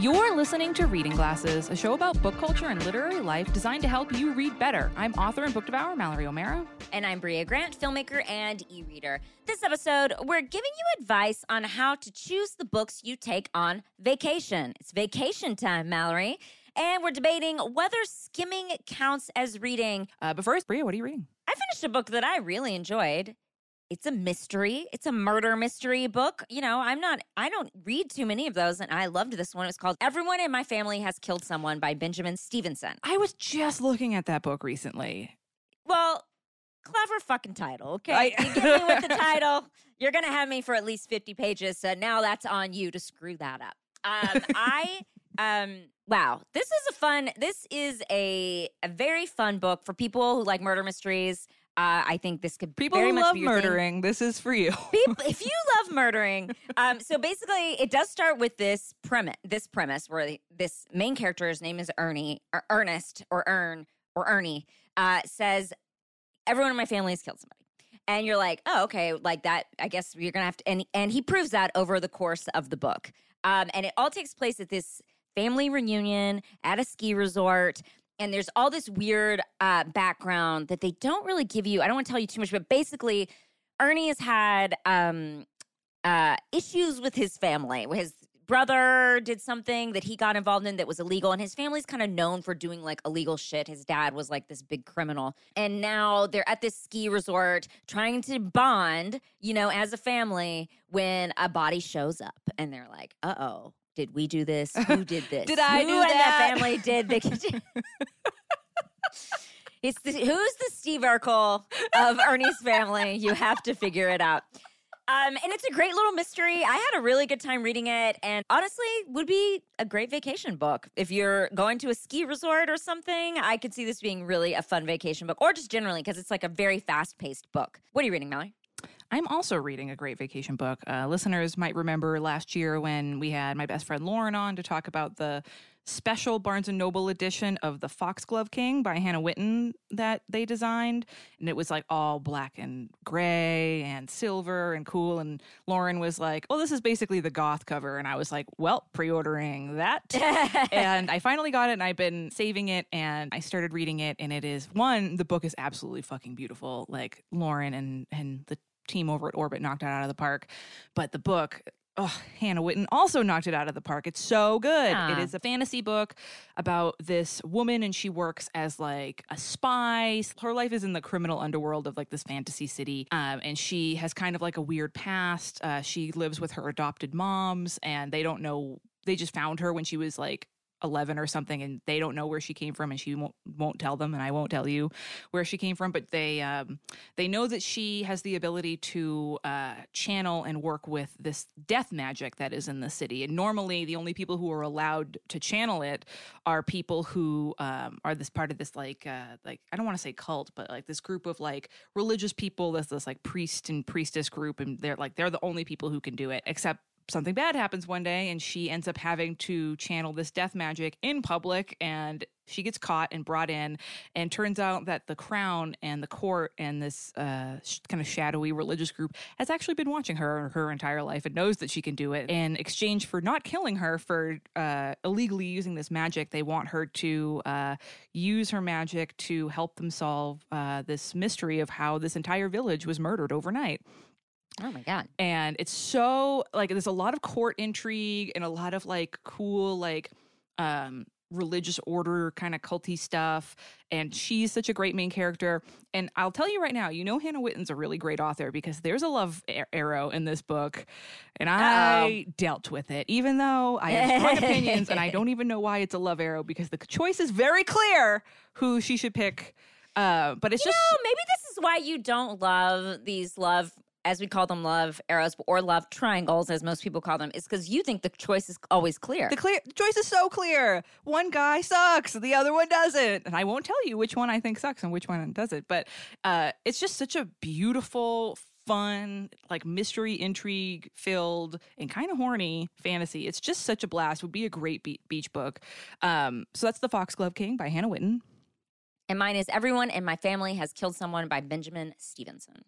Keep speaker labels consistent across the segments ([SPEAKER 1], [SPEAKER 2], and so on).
[SPEAKER 1] You're listening to Reading Glasses, a show about book culture and literary life designed to help you read better. I'm author and book devourer Mallory O'Meara.
[SPEAKER 2] And I'm Brea Grant, filmmaker and e reader. This episode, we're giving you advice on how to choose the books you take on vacation. It's vacation time, Mallory. And we're debating whether skimming counts as reading.
[SPEAKER 1] Uh, but first, Brea, what are you reading?
[SPEAKER 2] I finished a book that I really enjoyed. It's a mystery. It's a murder mystery book. You know, I'm not, I don't read too many of those, and I loved this one. It was called Everyone in My Family Has Killed Someone by Benjamin Stevenson.
[SPEAKER 1] I was just looking at that book recently.
[SPEAKER 2] Well, clever fucking title, okay?
[SPEAKER 1] I-
[SPEAKER 2] you get me with the title, you're going to have me for at least 50 pages. So now that's on you to screw that up. Um, I, um, wow, this is a fun, this is a, a very fun book for people who like murder mysteries. Uh, I think this could
[SPEAKER 1] People
[SPEAKER 2] very
[SPEAKER 1] love
[SPEAKER 2] be your thing.
[SPEAKER 1] murdering, this is for you.
[SPEAKER 2] People, if you love murdering, um, so basically, it does start with this premise. This premise where the, this main character's name is Ernie or Ernest or Ern or Ernie uh, says, "Everyone in my family has killed somebody," and you're like, "Oh, okay, like that. I guess you're gonna have to." And and he proves that over the course of the book, um, and it all takes place at this family reunion at a ski resort and there's all this weird uh, background that they don't really give you. I don't want to tell you too much, but basically, Ernie has had um, uh, issues with his family. His brother did something that he got involved in that was illegal, and his family's kind of known for doing like illegal shit. His dad was like this big criminal, and now they're at this ski resort trying to bond, you know, as a family. When a body shows up, and they're like, "Uh oh." Did we do this? Who did this?
[SPEAKER 1] Did I
[SPEAKER 2] Who
[SPEAKER 1] do
[SPEAKER 2] in
[SPEAKER 1] that?
[SPEAKER 2] the family did the It's the, who's the Steve Urkel of Ernie's family? You have to figure it out. Um, and it's a great little mystery. I had a really good time reading it, and honestly, would be a great vacation book if you're going to a ski resort or something. I could see this being really a fun vacation book, or just generally because it's like a very fast-paced book. What are you reading, Mallory?
[SPEAKER 1] I'm also reading a great vacation book. Uh, listeners might remember last year when we had my best friend Lauren on to talk about the special Barnes and Noble edition of The Foxglove King by Hannah Whitten that they designed. And it was like all black and gray and silver and cool. And Lauren was like, Oh, this is basically the goth cover. And I was like, Well, pre ordering that. and I finally got it and I've been saving it and I started reading it. And it is one, the book is absolutely fucking beautiful. Like Lauren and, and the team over at Orbit knocked it out of the park. But the book, oh, Hannah Whitten also knocked it out of the park. It's so good.
[SPEAKER 2] Ah.
[SPEAKER 1] It is a fantasy book about this woman and she works as like a spy. Her life is in the criminal underworld of like this fantasy city. Um, and she has kind of like a weird past. Uh, she lives with her adopted moms and they don't know, they just found her when she was like 11 or something and they don't know where she came from and she won't won't tell them and I won't tell you where she came from but they um they know that she has the ability to uh channel and work with this death magic that is in the city and normally the only people who are allowed to channel it are people who um are this part of this like uh like I don't want to say cult but like this group of like religious people this this like priest and priestess group and they're like they're the only people who can do it except something bad happens one day and she ends up having to channel this death magic in public and she gets caught and brought in. And turns out that the crown and the court and this uh, kind of shadowy religious group has actually been watching her her entire life and knows that she can do it in exchange for not killing her for uh, illegally using this magic. They want her to uh, use her magic to help them solve uh, this mystery of how this entire village was murdered overnight
[SPEAKER 2] Oh my god!
[SPEAKER 1] and it's so like there's a lot of court intrigue and a lot of like cool like um religious order kind of culty stuff. And she's such a great main character. And i'll tell you right now you know hannah Whitten's a really great author because there's a love arrow in this book. And i dealt with it even though i have strong opinions and i don't even know why it's a love arrow because the choice is very clear who she should pick. Uh, but it's
[SPEAKER 2] You
[SPEAKER 1] just
[SPEAKER 2] know, maybe this is why you don't love these love, as we call them, love arrows or love triangles, as most people call them, is because you think the choice is always clear.
[SPEAKER 1] The clear the choice is so clear. One guy sucks, the other one doesn't. And I won't tell you which one I think sucks and which one doesn't. But uh, it's just such a beautiful, fun, like mystery, intrigue filled, and kind of horny fantasy. It's just such a blast. Would be a great be- beach book. Um, so that's The Foxglove King by Hannah Whitten.
[SPEAKER 2] and mine is Everyone in My Family Has Killed Someone by Benjamin Stevenson.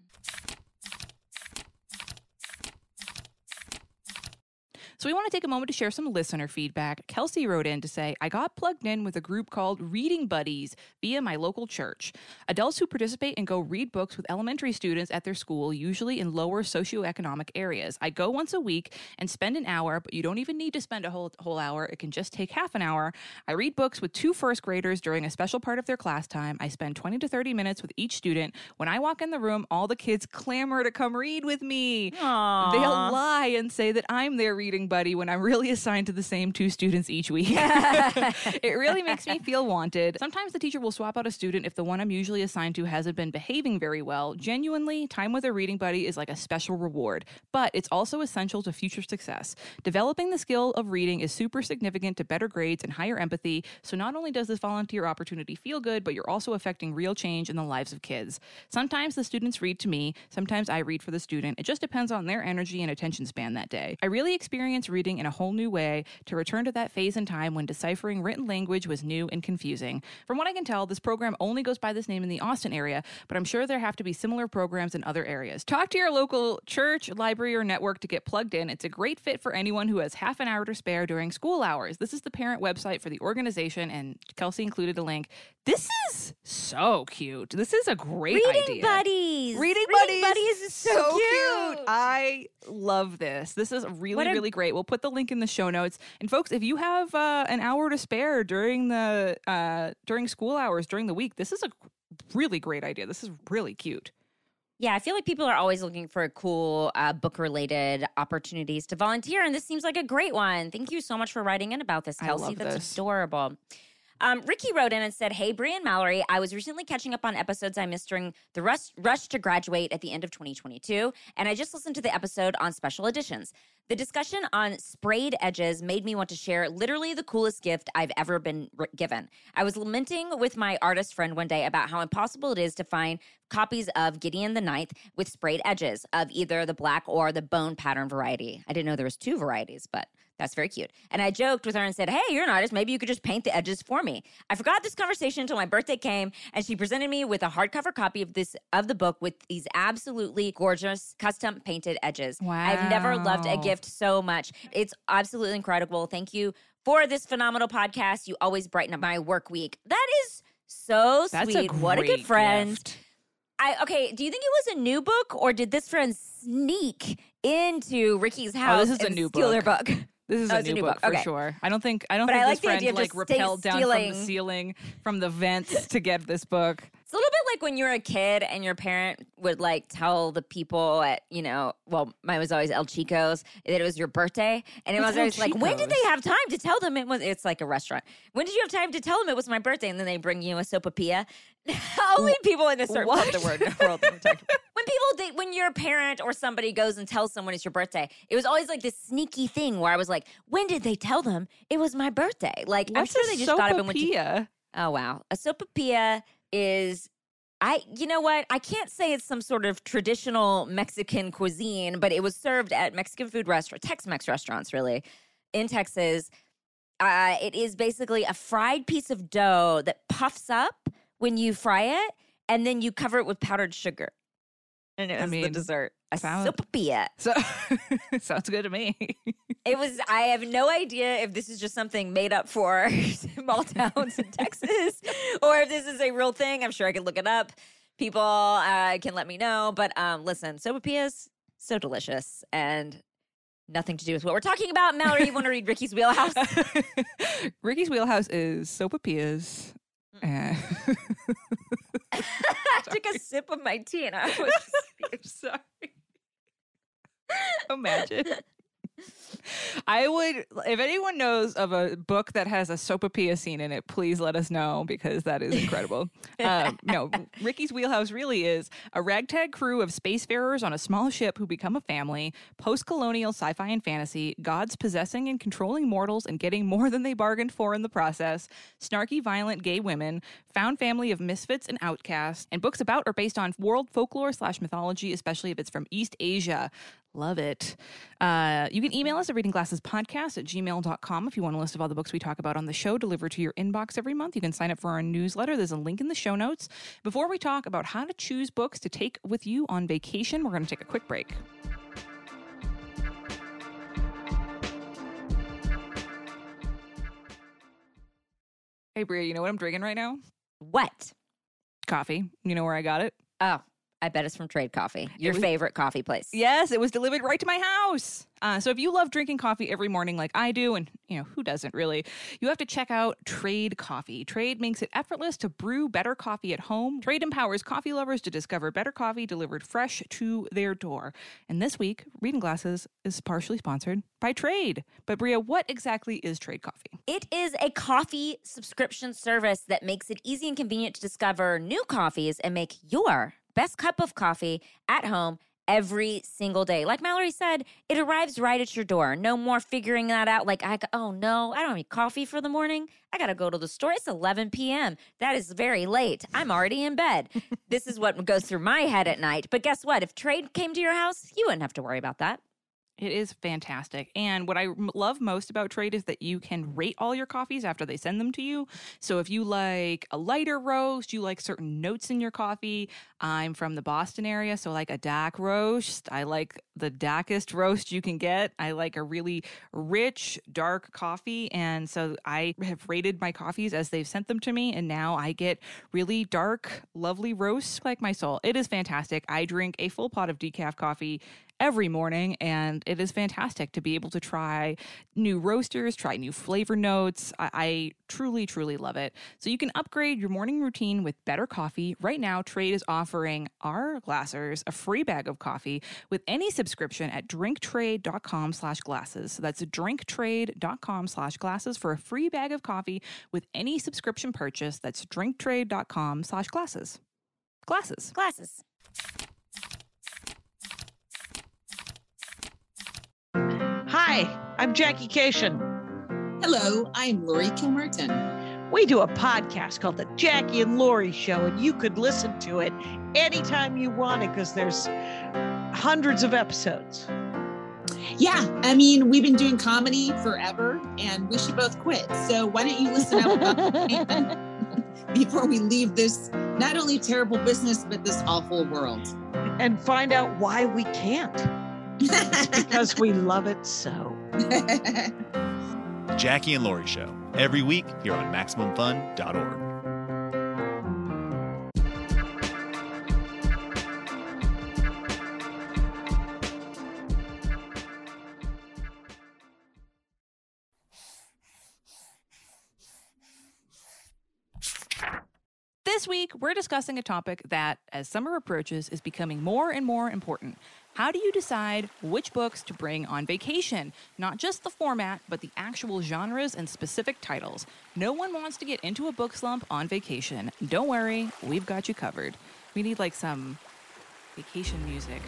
[SPEAKER 1] So we want to take a moment to share some listener feedback. Kelsey wrote in to say, I got plugged in with a group called Reading Buddies via my local church. Adults who participate and go read books with elementary students at their school, usually in lower socioeconomic areas. I go once a week and spend an hour, but you don't even need to spend a whole whole hour. It can just take half an hour. I read books with two first graders during a special part of their class time. I spend 20 to 30 minutes with each student. When I walk in the room, all the kids clamor to come read with me.
[SPEAKER 2] Aww.
[SPEAKER 1] They'll lie and say that I'm their reading buddy when I'm really assigned to the same two students each week. it really makes me feel wanted. Sometimes the teacher will swap out a student if the one I'm usually assigned to hasn't been behaving very well. Genuinely, time with a reading buddy is like a special reward, but it's also essential to future success. Developing the skill of reading is super significant to better grades and higher empathy. So not only does this volunteer opportunity feel good, but you're also affecting real change in the lives of kids. Sometimes the students read to me, sometimes I read for the student. It just depends on their energy and attention span that day. I really experience reading in a whole new way to return to that phase in time when deciphering written language was new and confusing. From what I can tell, this program only goes by this name in the Austin area, but I'm sure there have to be similar programs in other areas. Talk to your local church, library, or network to get plugged in. It's a great fit for anyone who has half an hour to spare during school hours. This is the parent website for the organization, and Kelsey included a link. This is so cute. This is a great
[SPEAKER 2] Reading
[SPEAKER 1] idea.
[SPEAKER 2] buddies.
[SPEAKER 1] Reading,
[SPEAKER 2] buddies.
[SPEAKER 1] buddies,
[SPEAKER 2] is so, cute.
[SPEAKER 1] I love this. This is really,
[SPEAKER 2] a-
[SPEAKER 1] really great. We'll put the link in the show notes. And folks, if you have uh, an hour to spare during the uh, during school hours during the week, this is a really great idea. This is really cute.
[SPEAKER 2] Yeah, I feel like people are always looking for cool uh, book related opportunities to volunteer, and this seems like a great one. Thank you so much for writing in about this,
[SPEAKER 1] I
[SPEAKER 2] Kelsey. That's
[SPEAKER 1] this.
[SPEAKER 2] adorable. Um, Ricky wrote in and said, Hey, Brie and Mallory, I was recently catching up on episodes I missed during the rush, rush to graduate at the end of 2022, and I just listened to the episode on special editions. The discussion on sprayed edges made me want to share literally the coolest gift I've ever been given. I was lamenting with my artist friend one day about how impossible it is to find copies of Gideon the Ninth with sprayed edges of either the black or the bone pattern variety. I didn't know there was two varieties, but that's very cute. And I joked with her and said, Hey, you're an artist. Maybe you could just paint the edges for me. I forgot this conversation until my birthday came, and she presented me with a hardcover copy of this of the book with these absolutely gorgeous custom painted edges. Wow. I've never loved a gift so much. It's absolutely incredible. Thank you for this phenomenal podcast. You always brighten up my work week. That is so
[SPEAKER 1] That's
[SPEAKER 2] sweet.
[SPEAKER 1] a
[SPEAKER 2] what a good friend.
[SPEAKER 1] gift.
[SPEAKER 2] I okay. Do you think it was a new book, or did this friend sneak into Ricky's house?
[SPEAKER 1] Oh, this is a new book.
[SPEAKER 2] book?
[SPEAKER 1] This is
[SPEAKER 2] Oh,
[SPEAKER 1] a
[SPEAKER 2] it's a
[SPEAKER 1] new
[SPEAKER 2] new
[SPEAKER 1] book,
[SPEAKER 2] book.
[SPEAKER 1] for
[SPEAKER 2] Okay.
[SPEAKER 1] sure. I don't think I don't
[SPEAKER 2] But
[SPEAKER 1] think
[SPEAKER 2] I
[SPEAKER 1] this
[SPEAKER 2] like the
[SPEAKER 1] friend like rappelled down from the ceiling from the vents to get this book.
[SPEAKER 2] It's a little bit like when you were a kid and your parent would like tell the people at, you know, well, mine was always El Chico's that it was your birthday. And it
[SPEAKER 1] What's
[SPEAKER 2] was always like, when did they have time to tell them it was, it's like a restaurant. When did you have time to tell them it was my birthday? And then they bring you a sopapilla. Only people in a certain part of the word, world. know what I'm talking about. When people, they, when your parent or somebody goes and tells someone it's your birthday, it was always like this sneaky thing where I was like, when did they tell them it was my birthday? Like,
[SPEAKER 1] What's
[SPEAKER 2] I'm sure they just got up and went to
[SPEAKER 1] sopapilla?
[SPEAKER 2] Oh wow. A sopapilla is I you know what? I can't say it's some sort of traditional Mexican cuisine, but it was served at Mexican food restaurant, Tex-Mex restaurants really in Texas. Uh, it is basically a fried piece of dough that puffs up when you fry it, and then you cover it with powdered sugar. And it
[SPEAKER 1] I
[SPEAKER 2] was the
[SPEAKER 1] mean,
[SPEAKER 2] dessert. A
[SPEAKER 1] sound-
[SPEAKER 2] sopapilla.
[SPEAKER 1] So sounds good to me.
[SPEAKER 2] It was. I have no idea if this is just something made up for small towns in Texas, or if this is a real thing. I'm sure I could look it up. People uh, can let me know. But um, listen, sopapillas so delicious and nothing to do with what we're talking about. Mallory, you want to read Ricky's Wheelhouse?
[SPEAKER 1] Ricky's wheelhouse is sopapillas.
[SPEAKER 2] Mm. I took a sip of my tea and I was.
[SPEAKER 1] I'm sorry. Imagine. I would, if anyone knows of a book that has a sopapilla scene in it, please let us know because that is incredible. um, no, Ricky's Wheelhouse really is a ragtag crew of spacefarers on a small ship who become a family, post colonial sci fi and fantasy, gods possessing and controlling mortals and getting more than they bargained for in the process, snarky, violent gay women, found family of misfits and outcasts, and books about or based on world folklore slash mythology, especially if it's from East Asia. Love it. Uh, you can email us at readingglassespodcast at gmail.com if you want a list of all the books we talk about on the show delivered to your inbox every month. You can sign up for our newsletter. There's a link in the show notes. Before we talk about how to choose books to take with you on vacation, we're going to take a quick break. Hey, Brea, you know what I'm drinking right now?
[SPEAKER 2] What?
[SPEAKER 1] Coffee. You know where I got it?
[SPEAKER 2] Oh, I bet it's from Trade Coffee, your
[SPEAKER 1] was-
[SPEAKER 2] favorite coffee place.
[SPEAKER 1] Yes, it was delivered right to my house. Uh, so if you love drinking coffee every morning like I do, and you know who doesn't really, you have to check out Trade Coffee. Trade makes it effortless to brew better coffee at home. Trade empowers coffee lovers to discover better coffee delivered fresh to their door. And this week, Reading Glasses is partially sponsored by Trade. But Brea, what exactly is Trade Coffee?
[SPEAKER 2] It is a coffee subscription service that makes it easy and convenient to discover new coffees and make your best cup of coffee at home every single day. Like Mallory said, it arrives right at your door. No more figuring that out. Like, I, oh no, I don't have any coffee for the morning. I got to go to the store. It's 11 p.m. That is very late. I'm already in bed. this is what goes through my head at night. But guess what? If trade came to your house, you wouldn't have to worry about that.
[SPEAKER 1] It is fantastic. And what I love most about Trade is that you can rate all your coffees after they send them to you. So if you like a lighter roast, you like certain notes in your coffee. I'm from the Boston area, so like a dark roast. I like the darkest roast you can get. I like a really rich, dark coffee. And so I have rated my coffees as they've sent them to me. And now I get really dark, lovely roasts like my soul. It is fantastic. I drink a full pot of decaf coffee every morning and it is fantastic to be able to try new roasters try new flavor notes. I, I, truly truly love it. So you can upgrade your morning routine with better coffee. Right now trade is offering our glassers a free bag of coffee with any subscription at drinktrade.com slash glasses. So that's drinktrade.com slash glasses for a free bag of coffee with any subscription purchase. That's drinktrade.com slash glasses. Glasses.
[SPEAKER 2] Glasses.
[SPEAKER 3] Hi, I'm Jackie Kashian.
[SPEAKER 4] Hello, I'm Laurie Kilmartin.
[SPEAKER 3] We do a podcast called The Jackie and Laurie Show, and you could listen to it anytime you want it because there's hundreds of episodes.
[SPEAKER 4] Yeah, I mean, we've been doing comedy forever and we should both quit. So why don't you listen up before we leave this not only terrible business, but this awful world?
[SPEAKER 3] And find out why we can't. Because we love it so.
[SPEAKER 5] Jackie and Laurie Show, every week here on MaximumFun.org.
[SPEAKER 1] This week, we're discussing a topic that, as summer approaches, is becoming more and more important. How do you decide which books to bring on vacation? Not just the format, but the actual genres and specific titles. No one wants to get into a book slump on vacation. Don't worry, we've got you covered. We need like some vacation music.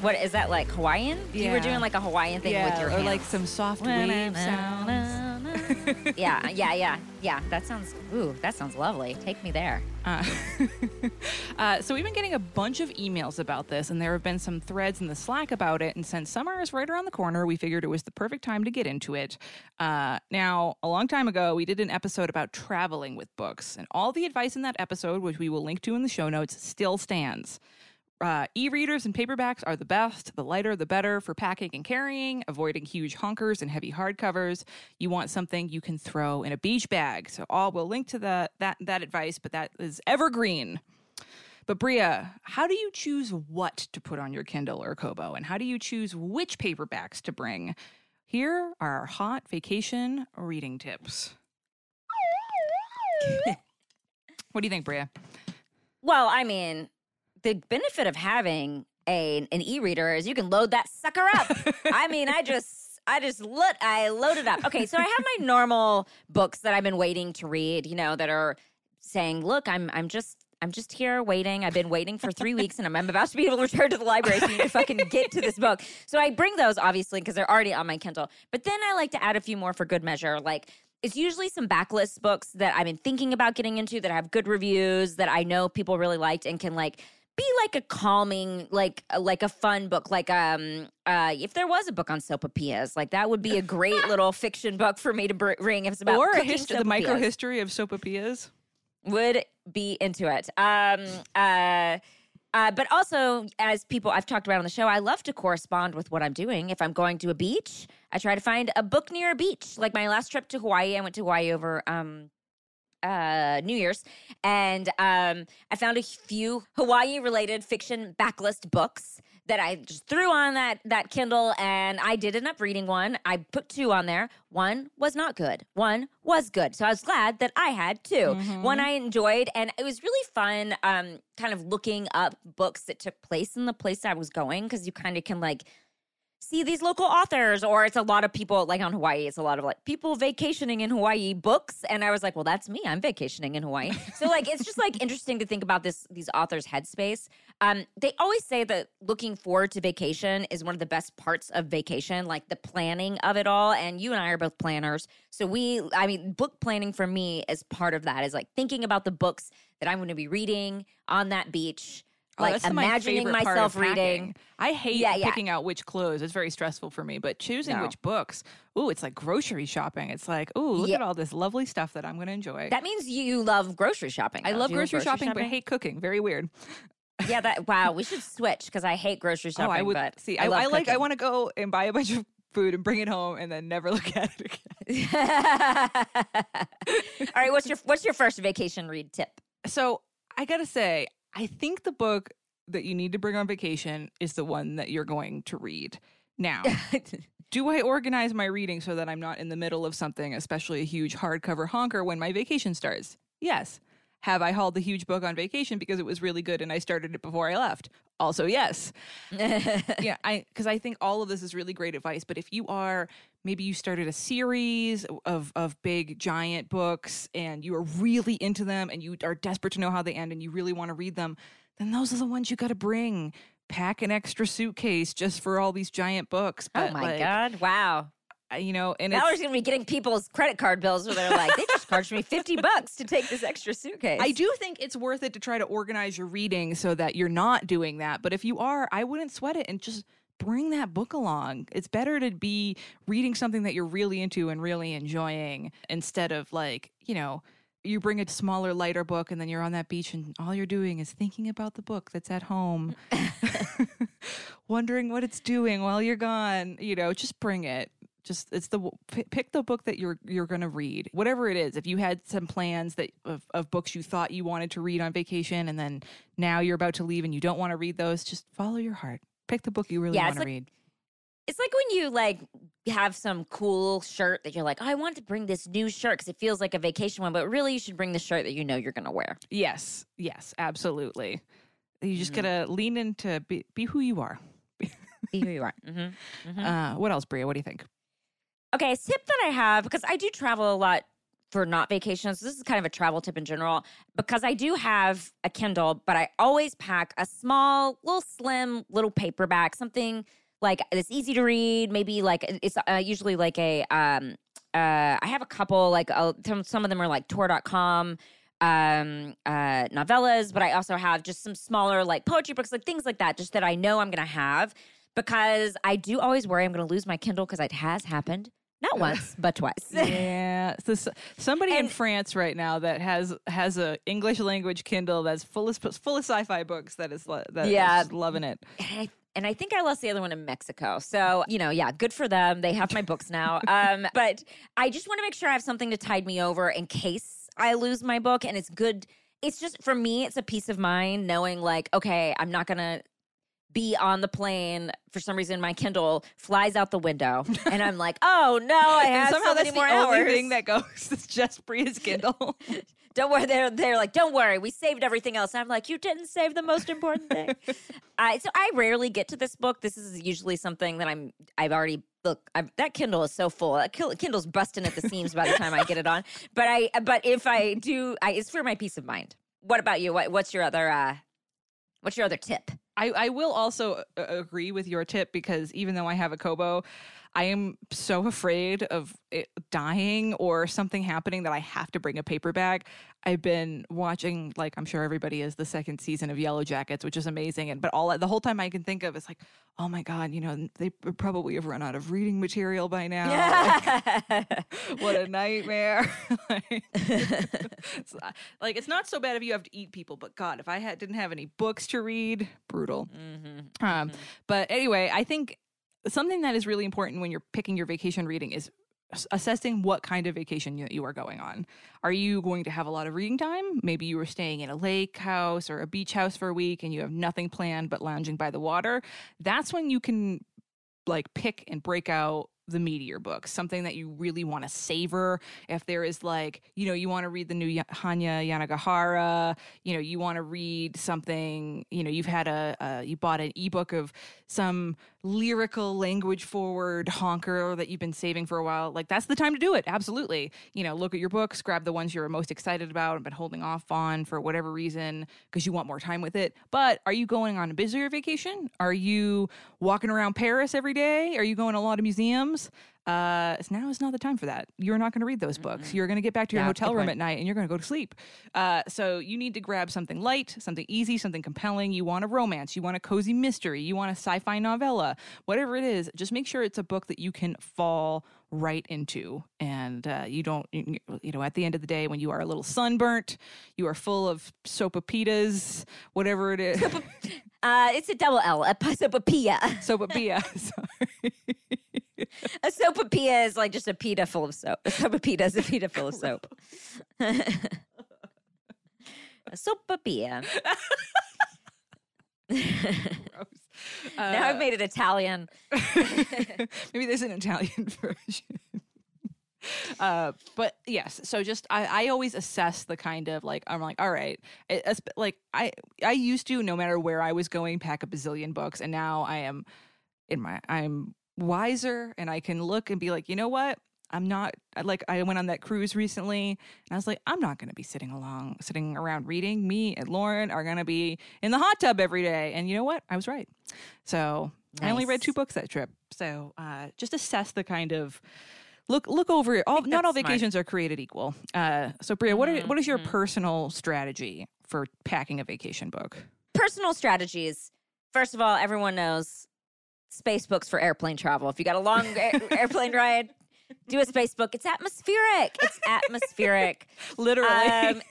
[SPEAKER 2] What is that like Hawaiian? You were doing like a Hawaiian thing with your
[SPEAKER 1] or
[SPEAKER 2] hands.
[SPEAKER 1] like some soft wave sounds.
[SPEAKER 2] yeah, yeah, yeah, yeah. That sounds. Ooh, that sounds lovely. Take me there.
[SPEAKER 1] Uh, uh, so we've been getting a bunch of emails about this, and there have been some threads in the Slack about it. And since summer is right around the corner, we figured it was the perfect time to get into it. Uh, now, a long time ago, we did an episode about traveling with books, and all the advice in that episode, which we will link to in the show notes, still stands. Uh, e-readers and paperbacks are the best. The lighter, the better for packing and carrying. Avoiding huge honkers and heavy hardcovers. You want something you can throw in a beach bag. So, all we'll link to the that that advice, but that is evergreen. But Brea, how do you choose what to put on your Kindle or Kobo, and how do you choose which paperbacks to bring? Here are our hot vacation reading tips. what do you think, Brea?
[SPEAKER 2] Well, I mean, the benefit of having a an e-reader is you can load that sucker up. I mean, I just I just look I load it up. Okay, so I have my normal books that I've been waiting to read, you know, that are saying, "Look, I'm I'm just I'm just here waiting. I've been waiting for three weeks, and I'm, I'm about to be able to return to the library. So you fucking get to this book. So I bring those obviously because they're already on my Kindle. But then I like to add a few more for good measure. Like it's usually some backlist books that I've been thinking about getting into that have good reviews that I know people really liked and can like be like a calming, like like a fun book. Like um uh if there was a book on sopapillas, like that would be a great little fiction book for me to bring if it's about
[SPEAKER 1] or a the micro history of sopapillas.
[SPEAKER 2] would be into it. Um, uh, uh, but also, as people I've talked about on the show, I love to correspond with what I'm doing. If I'm going to a beach, I try to find a book near a beach. Like my last trip to Hawaii, I went to Hawaii over um, uh, New Year's, and um, I found a few Hawaii related fiction backlist books that I just threw on that that Kindle, and I did end up reading one. I put two on there. One was not good. One was good. So I was glad that I had 2
[SPEAKER 1] Mm-hmm.
[SPEAKER 2] One I enjoyed, and it was really fun. Um, kind of looking up books that took place in the place I was going because you kind of can like see these local authors or it's a lot of people like on Hawaii it's a lot of like people vacationing in Hawaii books and I was like well that's me I'm vacationing in Hawaii. So like it's just like interesting to think about this these authors headspace. Um they always say that looking forward to vacation is one of the best parts of vacation like the planning of it all and you and I are both planners so we I mean book planning for me is part of that is like thinking about the books that I'm going to be reading on that beach
[SPEAKER 1] Oh,
[SPEAKER 2] like
[SPEAKER 1] my
[SPEAKER 2] imagining
[SPEAKER 1] favorite
[SPEAKER 2] myself reading
[SPEAKER 1] I hate
[SPEAKER 2] Yeah, yeah.
[SPEAKER 1] picking out which clothes. It's very stressful for me. But choosing
[SPEAKER 2] No.
[SPEAKER 1] which books, ooh, it's like grocery shopping. It's like, ooh, look
[SPEAKER 2] Yeah.
[SPEAKER 1] at all this lovely stuff that I'm going to enjoy.
[SPEAKER 2] That means you love grocery shopping.
[SPEAKER 1] I love
[SPEAKER 2] you
[SPEAKER 1] grocery, shopping, but I hate cooking. Very weird.
[SPEAKER 2] yeah, that wow. We should switch because I hate grocery shopping.
[SPEAKER 1] oh, I would
[SPEAKER 2] but
[SPEAKER 1] see.
[SPEAKER 2] I,
[SPEAKER 1] I, I like. I want to go and buy a bunch of food and bring it home and then never look at it again.
[SPEAKER 2] All right, what's your what's your first vacation read tip?
[SPEAKER 1] So I gotta say, I think the book that you need to bring on vacation is the one that you're going to read. Now, do I organize my reading so that I'm not in the middle of something, especially a huge hardcover honker, when my vacation starts? Yes. Have I hauled the huge book on vacation because it was really good and I started it before I left? Also, yes. yeah, I because I think all of this is really great advice. But if you are maybe you started a series of of big giant books and you are really into them and you are desperate to know how they end and you really want to read them, then those are the ones you got to bring. Pack an extra suitcase just for all these giant books.
[SPEAKER 2] oh my
[SPEAKER 1] like,
[SPEAKER 2] god! Wow.
[SPEAKER 1] You know, and
[SPEAKER 2] Now we're gonna be getting people's credit card bills where they're like, they just charged me fifty bucks to take this extra suitcase.
[SPEAKER 1] I do think it's worth it to try to organize your reading so that you're not doing that. But if you are, I wouldn't sweat it and just bring that book along. It's better to be reading something that you're really into and really enjoying instead of like, you know, you bring a smaller, lighter book and then you're on that beach and all you're doing is thinking about the book that's at home, wondering what it's doing while you're gone. You know, just bring it. Just it's the p- pick the book that you're you're going to read. Whatever it is. If you had some plans that of, of books you thought you wanted to read on vacation and then now you're about to leave and you don't want to read those, just follow your heart. Pick the book you really
[SPEAKER 2] Yeah,
[SPEAKER 1] want to
[SPEAKER 2] like-
[SPEAKER 1] read.
[SPEAKER 2] It's like when you like have some cool shirt that you're like, oh, I want to bring this new shirt because it feels like a vacation one, but really you should bring the shirt that you know you're gonna wear.
[SPEAKER 1] Yes. Yes, absolutely. You just
[SPEAKER 2] Mhm.
[SPEAKER 1] got to lean into be, be who you are.
[SPEAKER 2] Be who you are. Mm-hmm.
[SPEAKER 1] Uh, what else, Brea? What do you think?
[SPEAKER 2] Okay, a tip that I have because I do travel a lot for not vacations. This is kind of a travel tip in general because I do have a Kindle, but I always pack a small, little slim, little paperback, something like that's easy to read. Maybe like it's uh, usually like a. Um, uh, I have a couple like uh, some of them are like Tor.com um uh novellas but i also have just some smaller like poetry books like things like that just that i know i'm gonna have because i do always worry i'm gonna lose my kindle because it has happened not once but twice
[SPEAKER 1] yeah. So, s somebody in France right now that has has a English language Kindle that's full of full of sci-fi books that is that is
[SPEAKER 2] Yeah.
[SPEAKER 1] just loving it.
[SPEAKER 2] and I, and I think I lost the other one in Mexico. So, you know, yeah, good for them. They have my books now. Um, but I just want to make sure I have something to tide me over in case I lose my book. And it's good. It's just for me, it's a peace of mind knowing, like, okay, I'm not going to be on the plane for some reason my kindle flies out the window. And i'm like oh no i have
[SPEAKER 1] somehow
[SPEAKER 2] so many
[SPEAKER 1] that's
[SPEAKER 2] more
[SPEAKER 1] the only thing that goes. It's just Brea's Kindle.
[SPEAKER 2] don't worry they're, they're like don't worry we saved everything else. And i'm like you didn't save the most important thing. Uh, so i rarely get to this book. This is usually something that i'm i've already look i that kindle is so full. That kindle's busting at the seams by the time i get it on. But i but if i do i it's for my peace of mind. What about you? What, what's your other uh what's your other tip
[SPEAKER 1] I, I will also uh, agree with your tip because even though I have a Kobo, I am so afraid of it dying or something happening that I have to bring a paper bag. I've been watching, like I'm sure everybody is, the second season of Yellow Jackets, which is amazing. And but all the whole time I can think of is like, oh my god, you know, they probably have run out of reading material by now. Like, what a nightmare! like, it's, uh, like it's not so bad if you have to eat people, but God, if I had didn't have any books to read, brutal.
[SPEAKER 2] mm-hmm.
[SPEAKER 1] Um,
[SPEAKER 2] Mhm.
[SPEAKER 1] but anyway, I think something that is really important when you're picking your vacation reading is assessing what kind of vacation you, you are going on. Are you going to have a lot of reading time? Maybe you were staying in a lake house or a beach house for a week and you have nothing planned but lounging by the water. That's when you can like pick and break out the meteor book, something that you really want to savor. If there is like, you know, you want to read the new Hanya Yanagihara, you know, you want to read something, you know, you've had a, a you bought an ebook of some lyrical language forward honker that you've been saving for a while. Like that's the time to do it. Absolutely. You know, look at your books, grab the ones you're most excited about and been holding off on for whatever reason because you want more time with it. But are you going on a busier vacation? Are you walking around Paris every day? Are you going to a lot of museums? Uh, now is not the time for that. You're not going to read those books. You're going to get back to your
[SPEAKER 2] Yeah,
[SPEAKER 1] hotel room
[SPEAKER 2] point.
[SPEAKER 1] at night and you're going to go to sleep. Uh, so you need to grab something light, something easy, something compelling. You want a romance, you want a cozy mystery, you want a sci-fi novella, whatever it is. Just make sure it's a book that you can fall right into, and uh, you don't. You you know, at the end of the day, when you are a little sunburnt, you are full of sopapitas, whatever it is.
[SPEAKER 2] Uh, it's a double L, a sopapilla.
[SPEAKER 1] Sopapilla. Sorry.
[SPEAKER 2] A sopapilla is like just a pita full of soap. A sopapita is a pita full of soap. a sopapilla.
[SPEAKER 1] Gross.
[SPEAKER 2] now I've made it Italian.
[SPEAKER 1] Maybe there's an Italian version. Uh, but yes, so just I, I always assess the kind of like I'm like all right, it, like I I used to no matter where I was going pack a bazillion books, and now I am in my I'm wiser and I can look and be like you know what I'm not like I went on that cruise recently and I was like I'm not going to be sitting along sitting around reading. Me and Lauren are going to be in the hot tub every day, and you know what I was right. So I only read two books that trip. So uh, just assess the kind of look look over it. All not all
[SPEAKER 2] that's smart.
[SPEAKER 1] vacations are created equal. Uh, so Brea, what are, what is your
[SPEAKER 2] Mhm.
[SPEAKER 1] personal strategy for packing a vacation book?
[SPEAKER 2] Personal strategies. First of all, everyone knows space books for airplane travel. If you got a long air- airplane ride, do a space book. It's atmospheric. It's atmospheric.
[SPEAKER 1] Literally.
[SPEAKER 2] Um,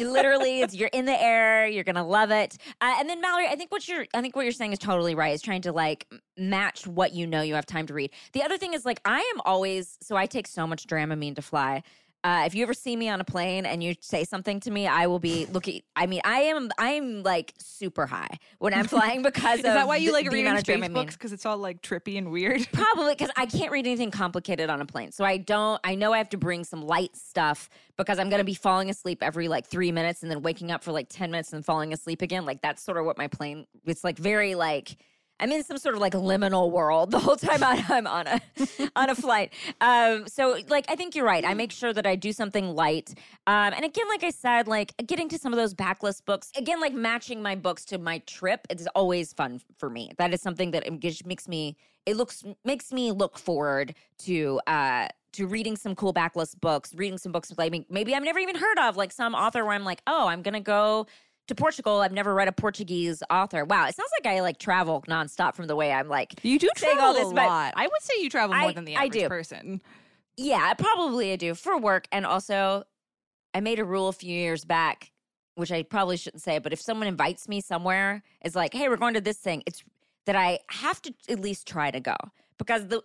[SPEAKER 2] literally, it's, you're in the air. You're gonna love it. Uh, and then Mallory, I think what you're, I think what you're saying is totally right. Is trying to like match what you know you have time to read. The other thing is like I am always so I take so much Dramamine to fly. Uh, if you ever see me on a plane and you say something to me, I will be looking. I mean, I am I am like super high when I'm flying because
[SPEAKER 1] is that why you like
[SPEAKER 2] the
[SPEAKER 1] reading
[SPEAKER 2] of
[SPEAKER 1] space books? Because it's all like trippy and weird.
[SPEAKER 2] Probably because I can't read anything complicated on a plane. So I don't, I know I have to bring some light stuff because I'm going to be falling asleep every like three minutes and then waking up for like 10 minutes and falling asleep again. Like that's sort of what my plane, it's like very like, I'm in some sort of like liminal world the whole time I'm on a on a flight. Um, so like I think you're right. I make sure that I do something light. Um, and again, like I said, like getting to some of those backlist books. Again, like matching my books to my trip. It's always fun for me. That is something that makes me. It looks makes me look forward to. Uh, to reading some cool backlist books, reading some books like maybe I've never even heard of, like some author where I'm like, oh, I'm gonna go to Portugal. I've never read a Portuguese author. Wow, it sounds like I like travel nonstop from the way I'm like
[SPEAKER 1] You do travel
[SPEAKER 2] all this,
[SPEAKER 1] a lot. I would say you travel more
[SPEAKER 2] I-
[SPEAKER 1] than the
[SPEAKER 2] I
[SPEAKER 1] average
[SPEAKER 2] do.
[SPEAKER 1] person.
[SPEAKER 2] Yeah, probably I do for work. And also, I made a rule a few years back, which I probably shouldn't say, but if someone invites me somewhere, it's like, hey, we're going to this thing, it's that I have to at least try to go because the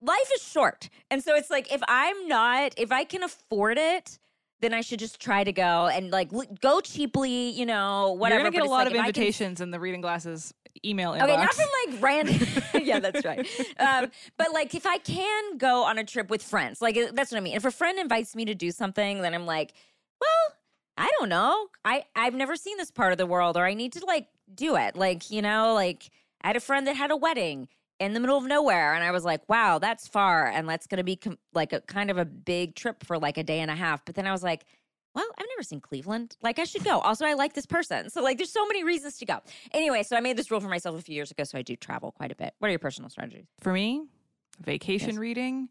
[SPEAKER 2] life is short. And so it's like, if I'm not, if I can afford it, then I should just try to go and like l- go cheaply, you know, whatever.
[SPEAKER 1] You're gonna get a lot
[SPEAKER 2] like,
[SPEAKER 1] of
[SPEAKER 2] if I can
[SPEAKER 1] invitations in the reading glasses email inbox.
[SPEAKER 2] Okay, not from like random. yeah, that's right. Um, but like, if I can go on a trip with friends, like that's what I mean. If a friend invites me to do something, then I'm like, well, I don't know. I I've never seen this part of the world, or I need to like do it. Like you know, like I had a friend that had a wedding in the middle of nowhere, and I was like, wow, that's far, and that's going to be com- like a kind of a big trip for like a day and a half. But then I was like. Well, I've never seen Cleveland. Like, I should go. Also, I like this person. So, like, there's so many reasons to go. Anyway, so I made this rule for myself a few years ago. So I do travel quite a bit. What are your personal strategies?
[SPEAKER 1] For me, vacation
[SPEAKER 2] Yes.
[SPEAKER 1] reading.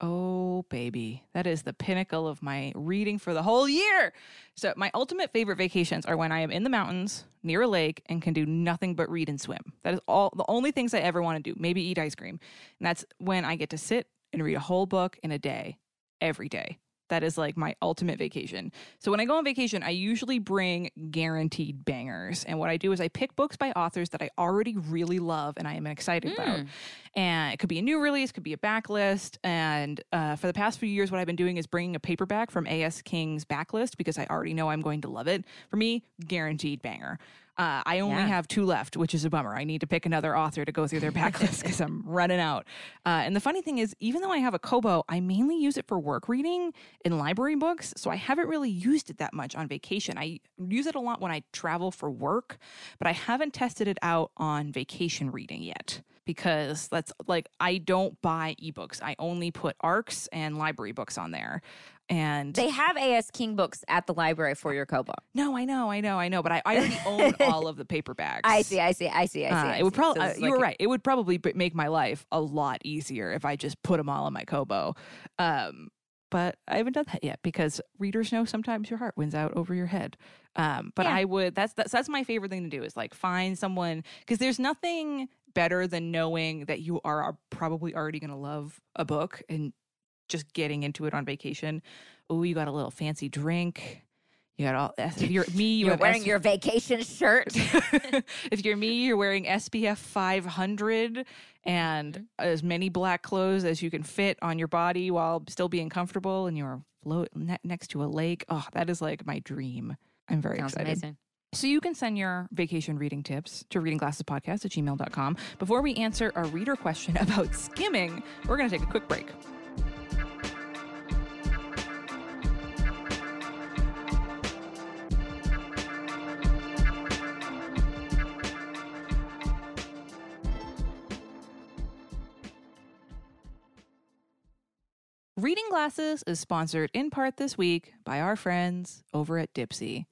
[SPEAKER 1] Oh, baby. That is the pinnacle of my reading for the whole year. So, my ultimate favorite vacations are when I am in the mountains near a lake and can do nothing but read and swim. That is all the only things I ever want to do. Maybe eat ice cream. And that's when I get to sit and read a whole book in a day, every day. That is like my ultimate vacation. So when I go on vacation, I usually bring guaranteed bangers. And what I do is I pick books by authors that I already really love and I am excited about.
[SPEAKER 2] Mm.
[SPEAKER 1] And it could be a new release, could be a backlist. And uh, for the past few years, what I've been doing is bringing a paperback from A.S. King's backlist because I already know I'm going to love it. For me, guaranteed banger. Uh, I only
[SPEAKER 2] Yeah.
[SPEAKER 1] have two left, which is a bummer. I need to pick another author to go through their backlist because I'm running out. Uh, and the funny thing is, even though I have a Kobo, I mainly use it for work reading and library books. So I haven't really used it that much on vacation. I use it a lot when I travel for work, but I haven't tested it out on vacation reading yet because that's like I don't buy ebooks. I only put ARCs and library books on there. And
[SPEAKER 2] They have A.S. King books at the library for your Kobo.
[SPEAKER 1] no, I know, I know, I know, but I, I already own all of the paperbacks.
[SPEAKER 2] I see, I see, I see, I see.
[SPEAKER 1] Uh,
[SPEAKER 2] I
[SPEAKER 1] it would probably
[SPEAKER 2] So
[SPEAKER 1] uh, you were
[SPEAKER 2] a-
[SPEAKER 1] right. It would probably b- make my life a lot easier if I just put them all on my Kobo. Um, but I haven't done that yet because readers know sometimes your heart wins out over your head. Um, but
[SPEAKER 2] Yeah.
[SPEAKER 1] I would that's that's that's my favorite thing to do is like find someone because there's nothing better than knowing that you are, are probably already going to love a book and just getting into it on vacation. Oh, you got a little fancy drink. You got all. If you're me, you
[SPEAKER 2] You're wearing
[SPEAKER 1] S-
[SPEAKER 2] your vacation shirt.
[SPEAKER 1] if you're me, you're wearing SPF 500 and
[SPEAKER 2] Mm-hmm.
[SPEAKER 1] as many black clothes as you can fit on your body while still being comfortable, and you're float ne- next to a lake. Oh, that is like my dream. I'm very
[SPEAKER 2] Sounds
[SPEAKER 1] excited.
[SPEAKER 2] amazing.
[SPEAKER 1] So you can send your vacation reading tips to readingglassespodcast at gmail.com. Before we answer a reader question about skimming, we're going to take a quick break. Reading Glasses is sponsored in part this week by our friends over at Dipsea.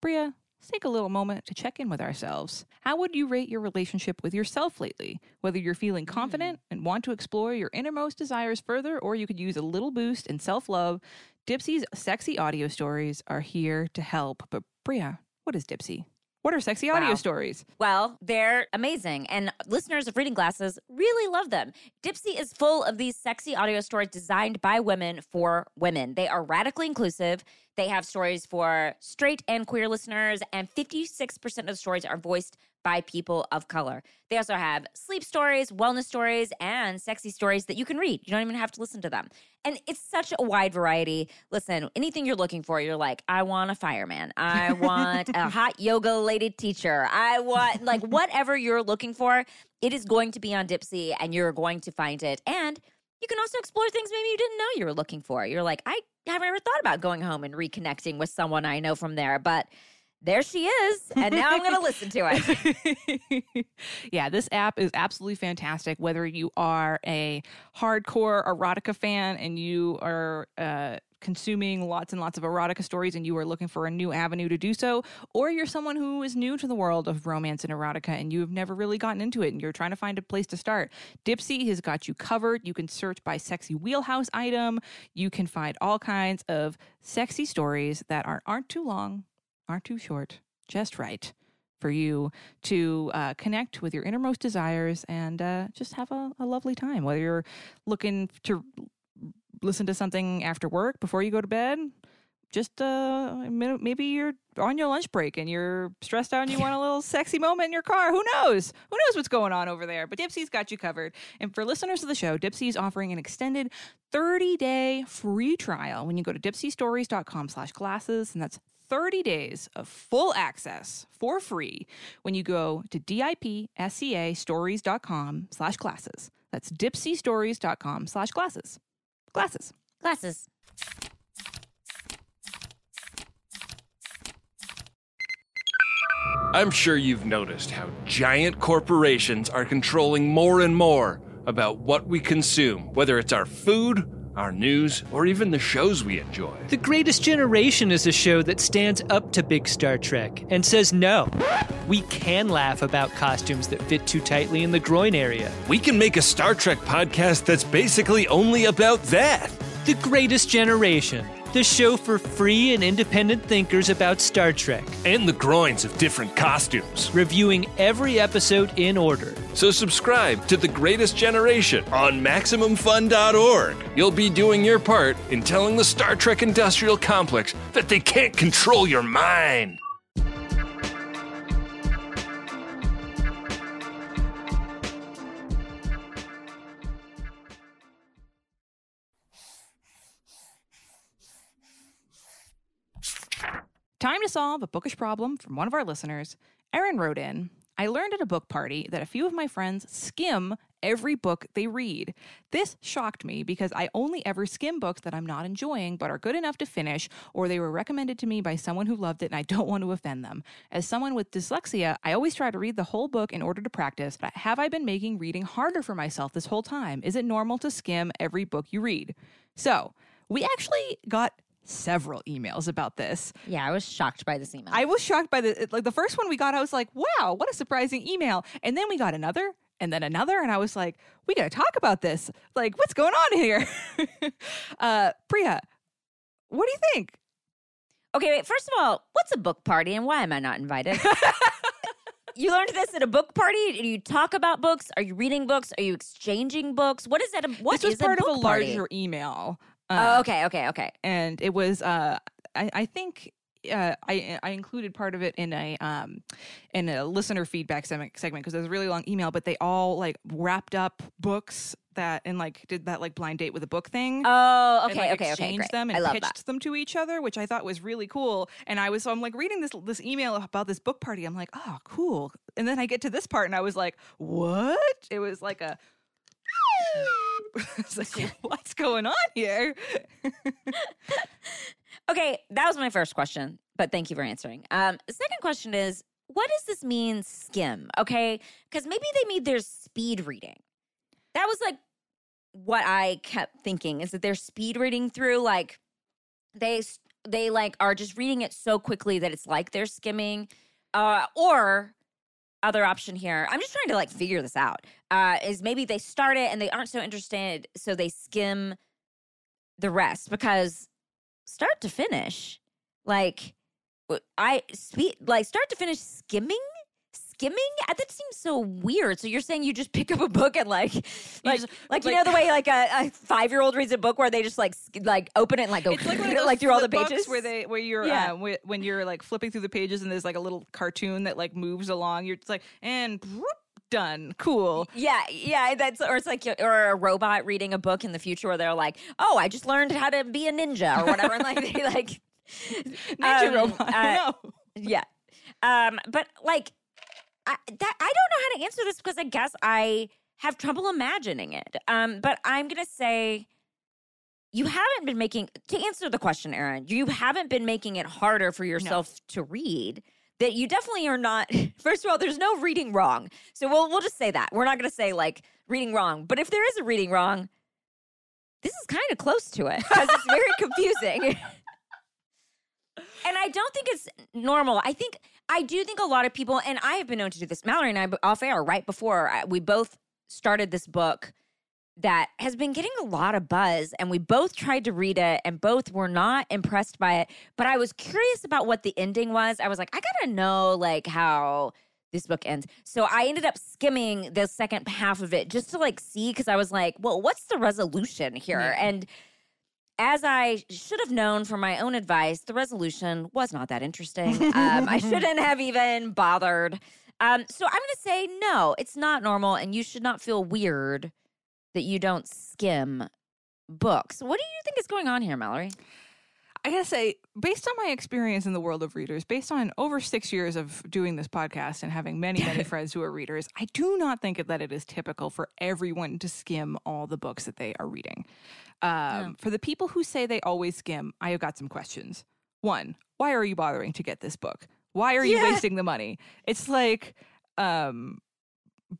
[SPEAKER 1] Brea, let's take a little moment to check in with ourselves. How would you rate your relationship with yourself lately? Whether you're feeling hmm. confident and want to explore your innermost desires further, or you could use a little boost in self love, Dipsea's sexy audio stories are here to help. But, Brea, what is Dipsea? What are sexy audio
[SPEAKER 2] Wow.
[SPEAKER 1] stories?
[SPEAKER 2] Well, they're amazing, and listeners of Reading Glasses really love them. Dipsea is full of these sexy audio stories designed by women for women. They are radically inclusive. They have stories for straight and queer listeners, and 56% of the stories are voiced by people of color. They also have sleep stories, wellness stories, and sexy stories that you can read. You don't even have to listen to them. And it's such a wide variety. Listen, anything you're looking for, you're like, I want a fireman. I want a hot yoga lady teacher. I want, like, whatever you're looking for, it is going to be on Dipsea and you're going to find it. And you can also explore things maybe you didn't know you were looking for. You're like, I haven't ever thought about going home and reconnecting with someone I know from there, but there she is. And now I'm going to listen to it.
[SPEAKER 1] yeah, this app is absolutely fantastic. Whether you are a hardcore erotica fan and you are uh, consuming lots and lots of erotica stories and you are looking for a new avenue to do so, or you're someone who is new to the world of romance and erotica and you've never really gotten into it and you're trying to find a place to start, Dipsea has got you covered. You can search by sexy wheelhouse item. You can find all kinds of sexy stories that aren't, aren't too long, aren't too short, just right for you to uh, connect with your innermost desires and uh, just have a, a lovely time. Whether you're looking to listen to something after work before you go to bed, just uh, maybe you're on your lunch break and you're stressed out and you want a little sexy moment in your car. Who knows? Who knows what's going on over there? But Dipsea's got you covered. And for listeners of the show, Dipsea is offering an extended 30-day free trial when you go to dipseastories.com slash glasses, and that's 30 days of full access for free when you go to dipseastories.com slash classes. That's dipseastories.com slash classes. Glasses.
[SPEAKER 2] Glasses.
[SPEAKER 6] I'm sure you've noticed how giant corporations are controlling more and more about what we consume, whether it's our food, our news, or even the shows we enjoy.
[SPEAKER 7] The Greatest Generation is a show that stands up to big Star Trek and says no. We can laugh about costumes that fit too tightly in the groin area.
[SPEAKER 6] We can make a Star Trek podcast that's basically only about that.
[SPEAKER 7] The Greatest Generation. The show for free and independent thinkers about Star Trek,
[SPEAKER 6] And the groins of different costumes.
[SPEAKER 7] reviewing every episode in order.
[SPEAKER 6] So subscribe to The Greatest Generation on MaximumFun.org. You'll be doing your part in telling the Star Trek industrial complex that they can't control your mind.
[SPEAKER 1] Time to solve a bookish problem from one of our listeners. Erin wrote in I learned at a book party that a few of my friends skim every book they read. This shocked me because I only ever skim books that I'm not enjoying but are good enough to finish, or they were recommended to me by someone who loved it and I don't want to offend them. As someone with dyslexia, I always try to read the whole book in order to practice. But have I been making reading harder for myself this whole time? Is it normal to skim every book you read? So, we actually got several emails about this.
[SPEAKER 2] Yeah, I was shocked by this email.
[SPEAKER 1] I was shocked by the like the first one we got. I was like, "Wow, what a surprising email!" And then we got another, and then another, and I was like, "We got to talk about this. Like, what's going on here?" uh, Priya, what do you think?
[SPEAKER 2] okay, wait. First of all, what's a book party and why am I not invited? you learned this at a book party? Do you talk about books? Are you reading books? Are you exchanging books? What is that? A, what
[SPEAKER 1] this was
[SPEAKER 2] is
[SPEAKER 1] part
[SPEAKER 2] a
[SPEAKER 1] of a
[SPEAKER 2] party?
[SPEAKER 1] larger email.
[SPEAKER 2] Oh,
[SPEAKER 1] Uh,
[SPEAKER 2] okay, okay, okay.
[SPEAKER 1] and it was uh I, I think uh, I I included part of it in a um in a listener feedback segment because it was a really long email, but they all like wrapped up books that and like did that like blind date with a book thing.
[SPEAKER 2] Oh,
[SPEAKER 1] and,
[SPEAKER 2] okay,
[SPEAKER 1] like,
[SPEAKER 2] okay, okay.
[SPEAKER 1] exchanged
[SPEAKER 2] Great.
[SPEAKER 1] them and
[SPEAKER 2] I love
[SPEAKER 1] pitched
[SPEAKER 2] that.
[SPEAKER 1] them to each other, which I thought was really cool. And I was so I'm like reading this this email about this book party. I'm like, oh, cool. And then I get to this part, and I was like, what? It was like a. It's like, what's going on here?
[SPEAKER 2] Okay, that was my first question, but thank you for answering. Um, second question is, what does this mean, skim? Okay, because maybe they mean there's speed reading. That was like what I kept thinking is that they're speed reading through, like they they like are just reading it so quickly that it's like they're skimming, uh, or other option here. I'm just trying to like figure this out. Uh, is maybe they start it and they aren't so interested, so they skim the rest because start to finish, like I speed like start to finish skimming. Skimming? Uh, That seems so weird. So you're saying you just pick up a book and like, like,
[SPEAKER 1] just-
[SPEAKER 2] like, you know the way like a, a five year old reads a book where they just like like open it and like go
[SPEAKER 1] It's like one of those
[SPEAKER 2] like through all the pages
[SPEAKER 1] where they where you're
[SPEAKER 2] Yeah.
[SPEAKER 1] uh, when you're like flipping through the pages and there's like a little cartoon that like moves along. You're just like and whoop, done, cool.
[SPEAKER 2] Yeah, yeah, that's or it's like or a robot reading a book in the future where they're like, "Oh, I just learned how to be a ninja" or whatever, and like they like
[SPEAKER 1] Ninja
[SPEAKER 2] um,
[SPEAKER 1] robot.
[SPEAKER 2] uh,
[SPEAKER 1] I know.
[SPEAKER 2] yeah. Um, but like I that I don't know how to answer this because I guess I have trouble imagining it. Um, but I'm gonna say you haven't been making to answer the question, Erin, you haven't been making it harder for yourself to read. That you definitely are not. First of all, there's no reading wrong. So we'll we'll just say that. We're not gonna say like reading wrong. But if there is a reading wrong, this is kind of close to it because it's very confusing. and I don't think it's normal. I think I do think a lot of people, and I have been known to do this. Mallory and I off air right before I- we both started this book that has been getting a lot of buzz, and we both tried to read it, and both were not impressed by it. But I was curious about what the ending was. I was like, I gotta know like how this book ends. So I ended up skimming the second half of it just to like see because I was like, well, what's the resolution here?
[SPEAKER 1] Yeah.
[SPEAKER 2] And as I should have known from my own advice, the resolution was not that interesting. um, I shouldn't have even bothered. Um, so I'm going to say no, it's not normal, and you should not feel weird that you don't skim books. What do you think is going on here, Mallory?
[SPEAKER 1] I gotta say, based on my experience in the world of readers, based on over six years of doing this podcast and having many, many friends who are readers, I do not think that it is typical for everyone to skim all the books that they are reading. Um, For the people who say they always skim, I have got some questions. One, why are you bothering to get this book? Why are you
[SPEAKER 2] Yeah.
[SPEAKER 1] wasting the money? It's like um,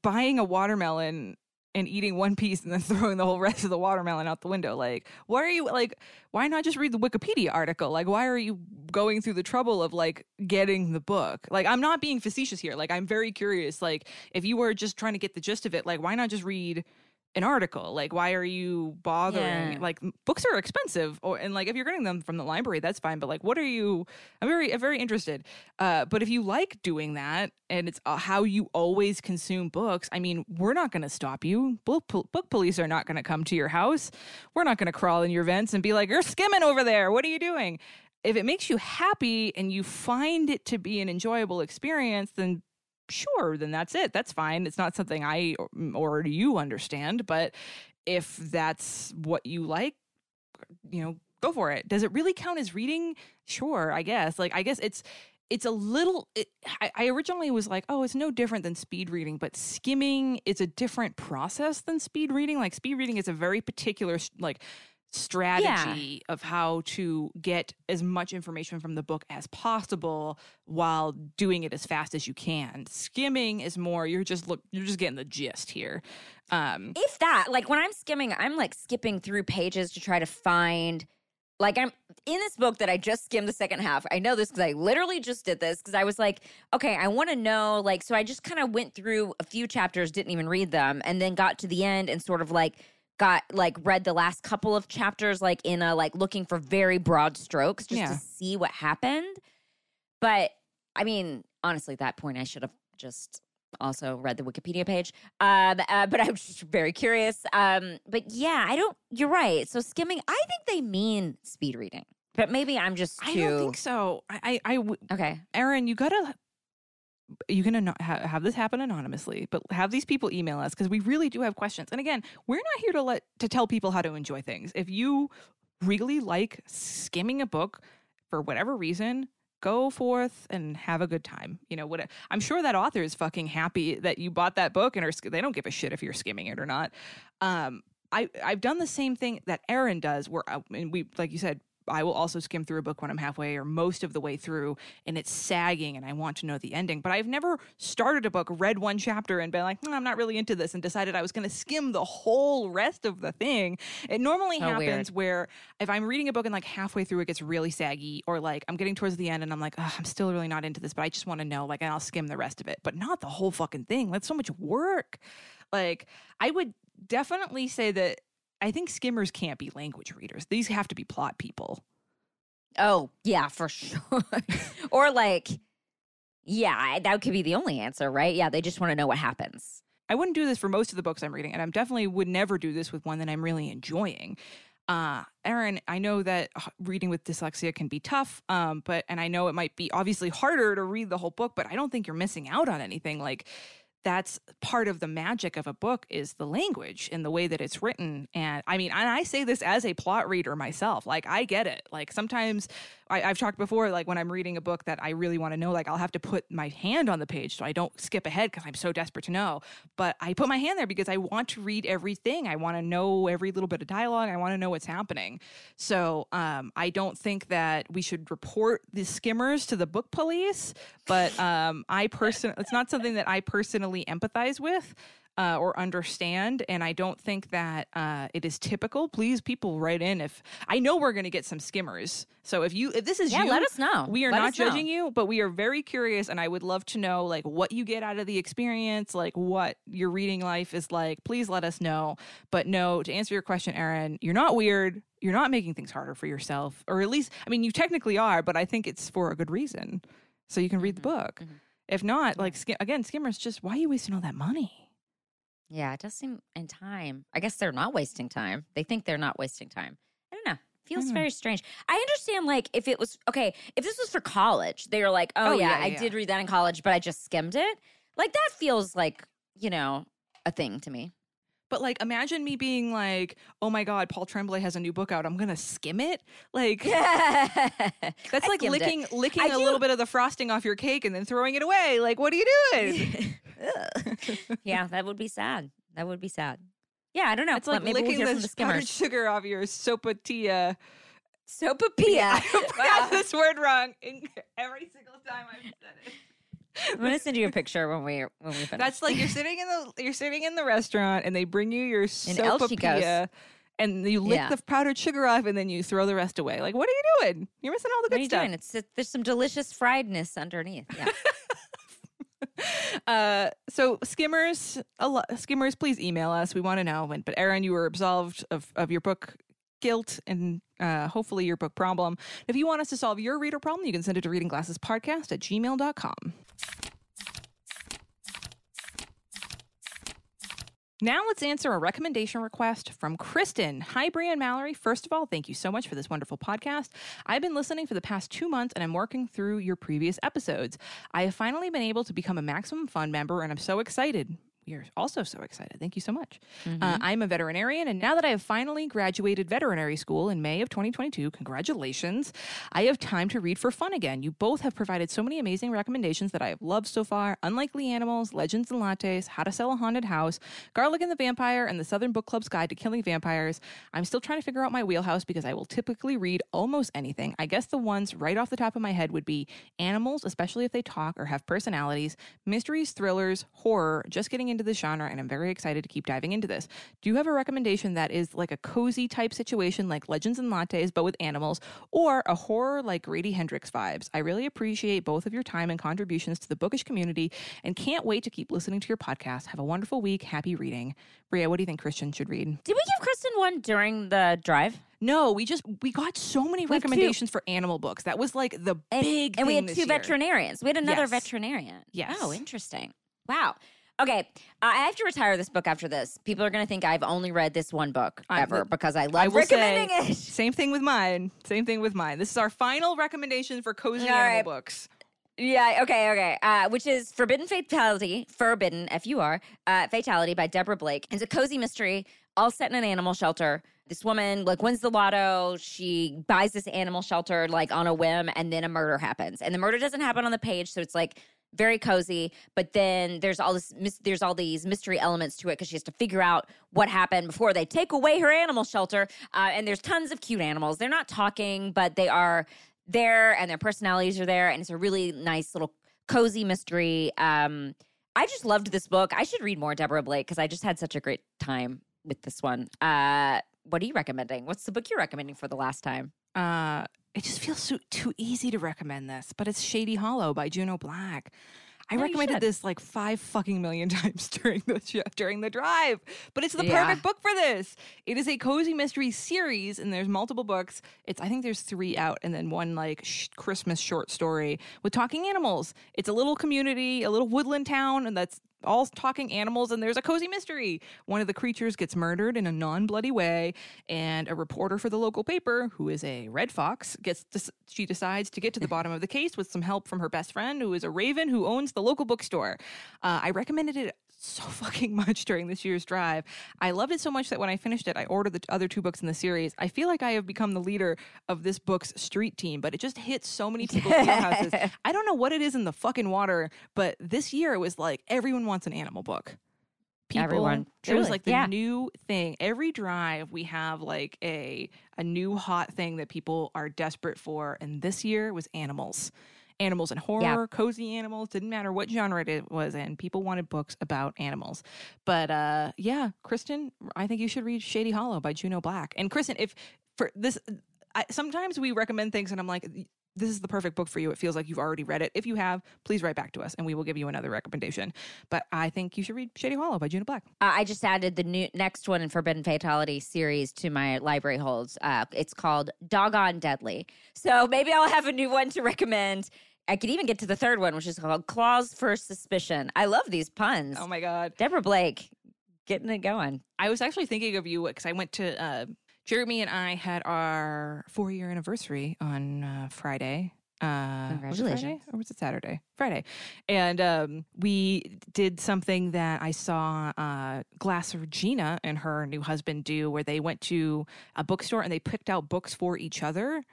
[SPEAKER 1] buying a watermelon and eating one piece and then throwing the whole rest of the watermelon out the window. Like, why are you like, why not just read the Wikipedia article? Like, why are you going through the trouble of like getting the book? Like, I'm not being facetious here. Like, I'm very curious. Like, if you were just trying to get the gist of it, like, why not just read an article? Like, why are you bothering?
[SPEAKER 2] Yeah.
[SPEAKER 1] Like, books are expensive, or and like if you're getting them from the library, that's fine. But like, what are you? I'm very, I'm very interested. Uh, but if you like doing that and it's uh, how you always consume books, I mean, we're not going to stop you. Book, pol- book police are not going to come to your house. We're not going to crawl in your vents and be like, "You're skimming over there. What are you doing?" If it makes you happy and you find it to be an enjoyable experience, then sure, then that's it. That's fine. It's not something I or, or you understand, but if that's what you like, you know, go for it. Does it really count as reading? Sure, I guess. Like, I guess it's it's a little. It, I, I originally was like, oh, it's no different than speed reading, but skimming is a different process than speed reading. Like, speed reading is a very particular like strategy of how to get as much information from the book as possible while doing it as fast as you can. Skimming is more you're just look you're just getting the gist here. Um
[SPEAKER 2] if that like when i'm skimming i'm like skipping through pages to try to find like i'm in this book that i just skimmed the second half i know this because i literally just did this because i was like okay i want to know like so i just kind of went through a few chapters didn't even read them and then got to the end and sort of like got like read the last couple of chapters like in a like looking for very broad strokes just
[SPEAKER 1] Yeah.
[SPEAKER 2] to see what happened but i mean honestly at that point i should have just also read the Wikipedia page. Um, uh, but I was just very curious. Um, but yeah, I don't. You're right. So skimming, I think they mean speed reading, but maybe I'm just too.
[SPEAKER 1] I don't think so. I I, I w-
[SPEAKER 2] Okay.
[SPEAKER 1] Erin, you gotta you can ha- have this happen anonymously, but have these people email us because we really do have questions. And again, we're not here to let to tell people how to enjoy things. If you really like skimming a book for whatever reason, go forth and have a good time. You know what? I'm sure that author is fucking happy that you bought that book and are, they don't give a shit if you're skimming it or not. Um, I I've done the same thing that Erin does, where I, and we like you said. I will also skim through a book when I'm halfway or most of the way through and it's sagging and I want to know the ending. But I've never started a book, read one chapter, and been like, "Hmm, I'm not really into this, and decided I was going to skim the whole rest of the thing. It normally
[SPEAKER 2] So weird.
[SPEAKER 1] happens where if I'm reading a book and like halfway through it gets really saggy, or like I'm getting towards the end and I'm like, I'm still really not into this, but I just want to know, like, and I'll skim the rest of it, but not the whole fucking thing. That's so much work. Like, I would definitely say that I think skimmers can't be language readers. These have to be plot people.
[SPEAKER 2] Oh yeah, for sure. or like, yeah, that could be the only answer, right? Yeah, they just want to know what happens.
[SPEAKER 1] I wouldn't do this for most of the books I'm reading, and I definitely would never do this with one that I'm really enjoying. Uh, Erin, I know that reading with dyslexia can be tough, um, but and I know it might be obviously harder to read the whole book, but I don't think you're missing out on anything. Like that's part of the magic of a book is the language and the way that it's written. And I mean, and I say this as a plot reader myself. Like I get it. Like sometimes I, I've talked before, like when I'm reading a book that I really want to know, like I'll have to put my hand on the page so I don't skip ahead because I'm so desperate to know. But I put my hand there because I want to read everything. I want to know every little bit of dialogue. I want to know what's happening. So um, I don't think that we should report the skimmers to the book police. But um, I person, it's not something that I personally empathize with. Uh, or understand, and I don't think that uh, it is typical. Please, people, write in if I know we're going to get some skimmers. So if you, if this is
[SPEAKER 2] Yeah,
[SPEAKER 1] you,
[SPEAKER 2] let us know.
[SPEAKER 1] we are
[SPEAKER 2] Let
[SPEAKER 1] not
[SPEAKER 2] us know.
[SPEAKER 1] judging you, but we are very curious, and I would love to know like what you get out of the experience, like what your reading life is like. Please let us know. But no, to answer your question, Erin, you're not weird. You're not making things harder for yourself, or at least, I mean, you technically are, but I think it's for a good reason, so you can read the book.
[SPEAKER 2] mhm.
[SPEAKER 1] If not, like skim- again, skimmers, just why are you wasting all that money?
[SPEAKER 2] Yeah, it does seem in time. I guess they're not wasting time. They think they're not wasting time. I don't know. Feels
[SPEAKER 1] know.
[SPEAKER 2] very strange. I understand, like, if it was okay, if this was for college, they were like, oh,
[SPEAKER 1] Oh,
[SPEAKER 2] yeah,
[SPEAKER 1] yeah,
[SPEAKER 2] I
[SPEAKER 1] yeah.
[SPEAKER 2] did read that in college, but I just skimmed it. Like, that feels like, you know, a thing to me.
[SPEAKER 1] But like, imagine me being like, "Oh my God, Paul Tremblay has a new book out. I'm gonna skim it." Like,
[SPEAKER 2] That's
[SPEAKER 1] like licking licking
[SPEAKER 2] I
[SPEAKER 1] a
[SPEAKER 2] do-
[SPEAKER 1] little bit of the frosting off your cake and then throwing it away. Like, what are you doing?
[SPEAKER 2] yeah, that would be sad. That would be sad. Yeah, I don't know.
[SPEAKER 1] it's like
[SPEAKER 2] maybe we'll
[SPEAKER 1] licking the
[SPEAKER 2] the
[SPEAKER 1] powdered sugar off your sopapilla.
[SPEAKER 2] Sopapilla.
[SPEAKER 1] I pronounce this word wrong in- every single time I've said it.
[SPEAKER 2] I'm gonna send you a picture when we when we finish.
[SPEAKER 1] That's like you're sitting in the you're sitting in the restaurant and they bring you your sopapilla and you lick
[SPEAKER 2] Yeah.
[SPEAKER 1] the powdered sugar off and then you throw the rest away. Like, what are you doing? You're missing all the
[SPEAKER 2] what are
[SPEAKER 1] good
[SPEAKER 2] you
[SPEAKER 1] stuff.
[SPEAKER 2] doing? It's there's some delicious friedness underneath. Yeah.
[SPEAKER 1] uh, So skimmers, a lo- skimmers, please email us. We want to know. When, but Erin, you were absolved of, of your book guilt and uh, hopefully your book problem. If you want us to solve your reader problem, you can send it to readingglassespodcast at gmail.com. Now let's answer a recommendation request from Kristen. Hi, Brea and Mallory. First of all, thank you so much for this wonderful podcast. I've been listening for the past two months and I'm working through your previous episodes. I have finally been able to become a Maximum Fun member and I'm so excited. We are also so excited. Thank you so much. Uh, I'm a veterinarian, and now that I have finally graduated veterinary school in May of 2022, congratulations, I have time to read for fun again. You both have provided so many amazing recommendations that I have loved so far Unlikely Animals, Legends and Lattes, How to Sell a Haunted House, Garlic and the Vampire, and the Southern Book Club's Guide to Killing Vampires. I'm still trying to figure out my wheelhouse because I will typically read almost anything. I guess the ones right off the top of my head would be animals, especially if they talk or have personalities, mysteries, thrillers, horror, just getting into this genre, and I'm very excited to keep diving into this. Do you have a recommendation that is like a cozy type situation like Legends and Lattes, but with animals, or a horror like Grady Hendrix vibes? I really appreciate both of your time and contributions to the bookish community and can't wait to keep listening to your podcast. Have a wonderful week. Happy reading. Brea, what do you think Kristen should read?
[SPEAKER 2] Did we give Kristen one during the drive?
[SPEAKER 1] No, we just we got so many
[SPEAKER 2] We
[SPEAKER 1] recommendations for animal books. That was like the
[SPEAKER 2] And,
[SPEAKER 1] big
[SPEAKER 2] and we had two
[SPEAKER 1] year.
[SPEAKER 2] veterinarians. We had another
[SPEAKER 1] Yes.
[SPEAKER 2] veterinarian.
[SPEAKER 1] Yes.
[SPEAKER 2] Oh, interesting. Wow. Okay, uh, I have to retire this book after this. People are going to think I've only read this one book
[SPEAKER 1] I-
[SPEAKER 2] ever because I
[SPEAKER 1] I
[SPEAKER 2] love
[SPEAKER 1] will
[SPEAKER 2] recommending
[SPEAKER 1] say,
[SPEAKER 2] it.
[SPEAKER 1] Same thing with mine. Same thing with mine. This is our final recommendation for cozy
[SPEAKER 2] All
[SPEAKER 1] animal
[SPEAKER 2] right.
[SPEAKER 1] books.
[SPEAKER 2] Yeah, okay, okay. Uh, which is Furbidden Fatality, Furbidden, F U R, uh, Fatality by Deborah Blake. It's a cozy mystery, all set in an animal shelter. This woman, like, wins the lotto. She buys this animal shelter, like, on a whim, and then a murder happens. And the murder doesn't happen on the page, so it's like very cozy. But then there's all this, there's all these mystery elements to it because she has to figure out what happened before they take away her animal shelter. Uh, and there's tons of cute animals. They're not talking, but they are there and their personalities are there and it's a really nice little cozy mystery um i just loved this book i should read more deborah blake because i just had such a great time with this one uh what are you recommending what's the book you're recommending for the last time
[SPEAKER 1] Uh, it just feels so, too easy to recommend this, but it's Shady Hollow by Juneau Black. I recommended this like five fucking million times during the sh- during the drive, but it's the
[SPEAKER 2] Yeah.
[SPEAKER 1] perfect book for this. It is a cozy mystery series, and there's multiple books. It's I think there's three out, and then one like sh- Christmas short story with talking animals. It's a little community, a little woodland town, and that's all talking animals and there's a cozy mystery. One of the creatures gets murdered in a non-bloody way and a reporter for the local paper who is a red fox gets to, she decides to get to the bottom of the case with some help from her best friend who is a raven who owns the local bookstore. Uh, I recommended it so fucking much during this year's drive. I loved it so much that when I finished it, I ordered the other two books in the series. I feel like I have become the leader of this book's street team, but it just hits so many people's houses. I don't know what it is in the fucking water, but this year it was like everyone wants an animal book. People,
[SPEAKER 2] Everyone,
[SPEAKER 1] it was like the
[SPEAKER 2] yeah.
[SPEAKER 1] new thing. Every drive we have like a a new hot thing that people are desperate for, and this year was animals. Animals and horror, cozy animals, didn't matter what genre it was in. People wanted books about animals. But uh yeah, Kristen, I think you should read Shady Hollow by Juneau Black. And Kristen, if for this I, sometimes we recommend things and I'm like this is the perfect book for you. It feels like you've already read it. If you have, please write back to us and we will give you another recommendation. But I think you should read Shady Hollow by Juneau Black.
[SPEAKER 2] Uh, I just added the new next one in Furbidden Fatality series to my library holds. Uh, it's called Doggone Deadly. So maybe I'll have a new one to recommend. I could even get to the third one, which is called Claws for Suspicion. I love these puns.
[SPEAKER 1] Oh my God.
[SPEAKER 2] Deborah Blake, getting it going.
[SPEAKER 1] I was actually thinking of you because I went to uh, Jeremy and I had our four year anniversary on uh, Friday. Uh, was it Friday
[SPEAKER 2] Congratulations.
[SPEAKER 1] or was it Saturday? Friday, and um, we did something that I saw uh, Glass Regina and her new husband do, where they went to a bookstore and they picked out books for each other.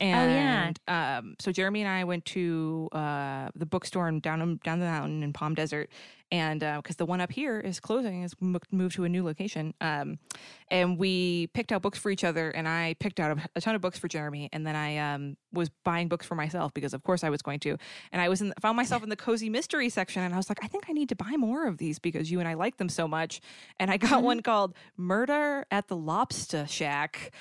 [SPEAKER 2] Yeah.
[SPEAKER 1] And um, so Jeremy and I went to uh, the bookstore down down the mountain in Palm Desert, and because the one up here is closing, is mo- moved to a new location. Um, and we picked out books for each other, and I picked out a, a ton of books for Jeremy, and then I um, was buying books for myself because, of course, I was going to. And I was in, found myself in the cozy mystery section, and I was like, I think I need to buy more of these because you and I like them so much. And I got one called "Murder at the Lobster Shack."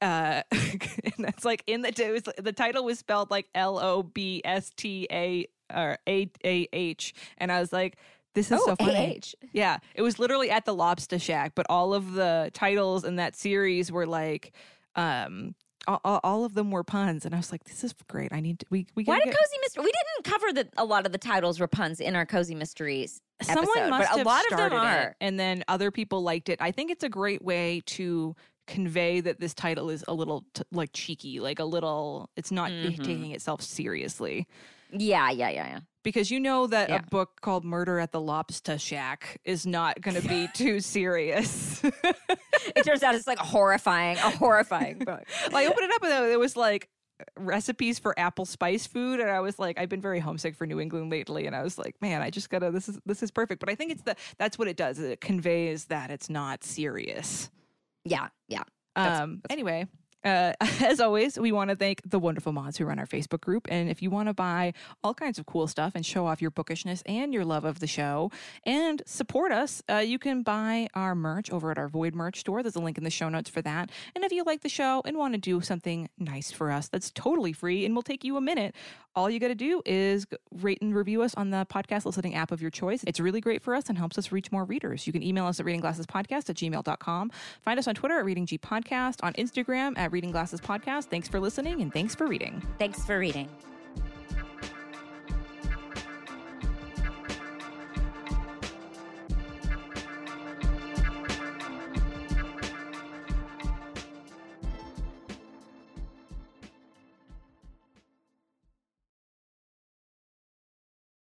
[SPEAKER 1] Uh and that's like in the it was, the title was spelled like L O B S T A or A A H and I was like This is
[SPEAKER 2] oh,
[SPEAKER 1] so funny.
[SPEAKER 2] AH.
[SPEAKER 1] Yeah, it was literally at the Lobster Shack, but all of the titles in that series were like, um, all, all- of them were puns, and I was like, "This is great. I need to, we we
[SPEAKER 2] Why did
[SPEAKER 1] get,
[SPEAKER 2] Cozy Mystery? We didn't cover that a lot of the titles were puns in our Cozy Mysteries
[SPEAKER 1] someone
[SPEAKER 2] episode,
[SPEAKER 1] must
[SPEAKER 2] but a
[SPEAKER 1] have
[SPEAKER 2] lot of them
[SPEAKER 1] started
[SPEAKER 2] are.
[SPEAKER 1] it, and then other people liked it. I think it's a great way to convey that this title is a little t- like cheeky, like a little. It's not
[SPEAKER 2] Mhm.
[SPEAKER 1] taking itself seriously.
[SPEAKER 2] Yeah, yeah, yeah, yeah.
[SPEAKER 1] because you know that
[SPEAKER 2] Yeah.
[SPEAKER 1] a book called Murder at the Lobster Shack is not going to be too serious.
[SPEAKER 2] It turns out it's like a horrifying, a horrifying book.
[SPEAKER 1] I opened it up and it was like recipes for apple spice food and I was like I've been very homesick for New England lately and I was like man I just got to this is this is perfect but I think it's the that's what it does it conveys that it's not serious.
[SPEAKER 2] Yeah, yeah. That's-
[SPEAKER 1] Um
[SPEAKER 2] that's
[SPEAKER 1] anyway, uh, as always, we want to thank the wonderful mods who run our Facebook group. And if you want to buy all kinds of cool stuff and show off your bookishness and your love of the show and support us, uh, you can buy our merch over at our Void merch store. There's a link in the show notes for that. And if you like the show and want to do something nice for us, that's totally free and will take you a minute. All you got to do is rate and review us on the podcast listening app of your choice. It's really great for us and helps us reach more readers. You can email us at readingglassespodcast at gmail.com. Find us on Twitter at Reading G Podcast, on Instagram at Reading Glasses Podcast. Thanks for listening and thanks for reading.
[SPEAKER 2] Thanks for reading.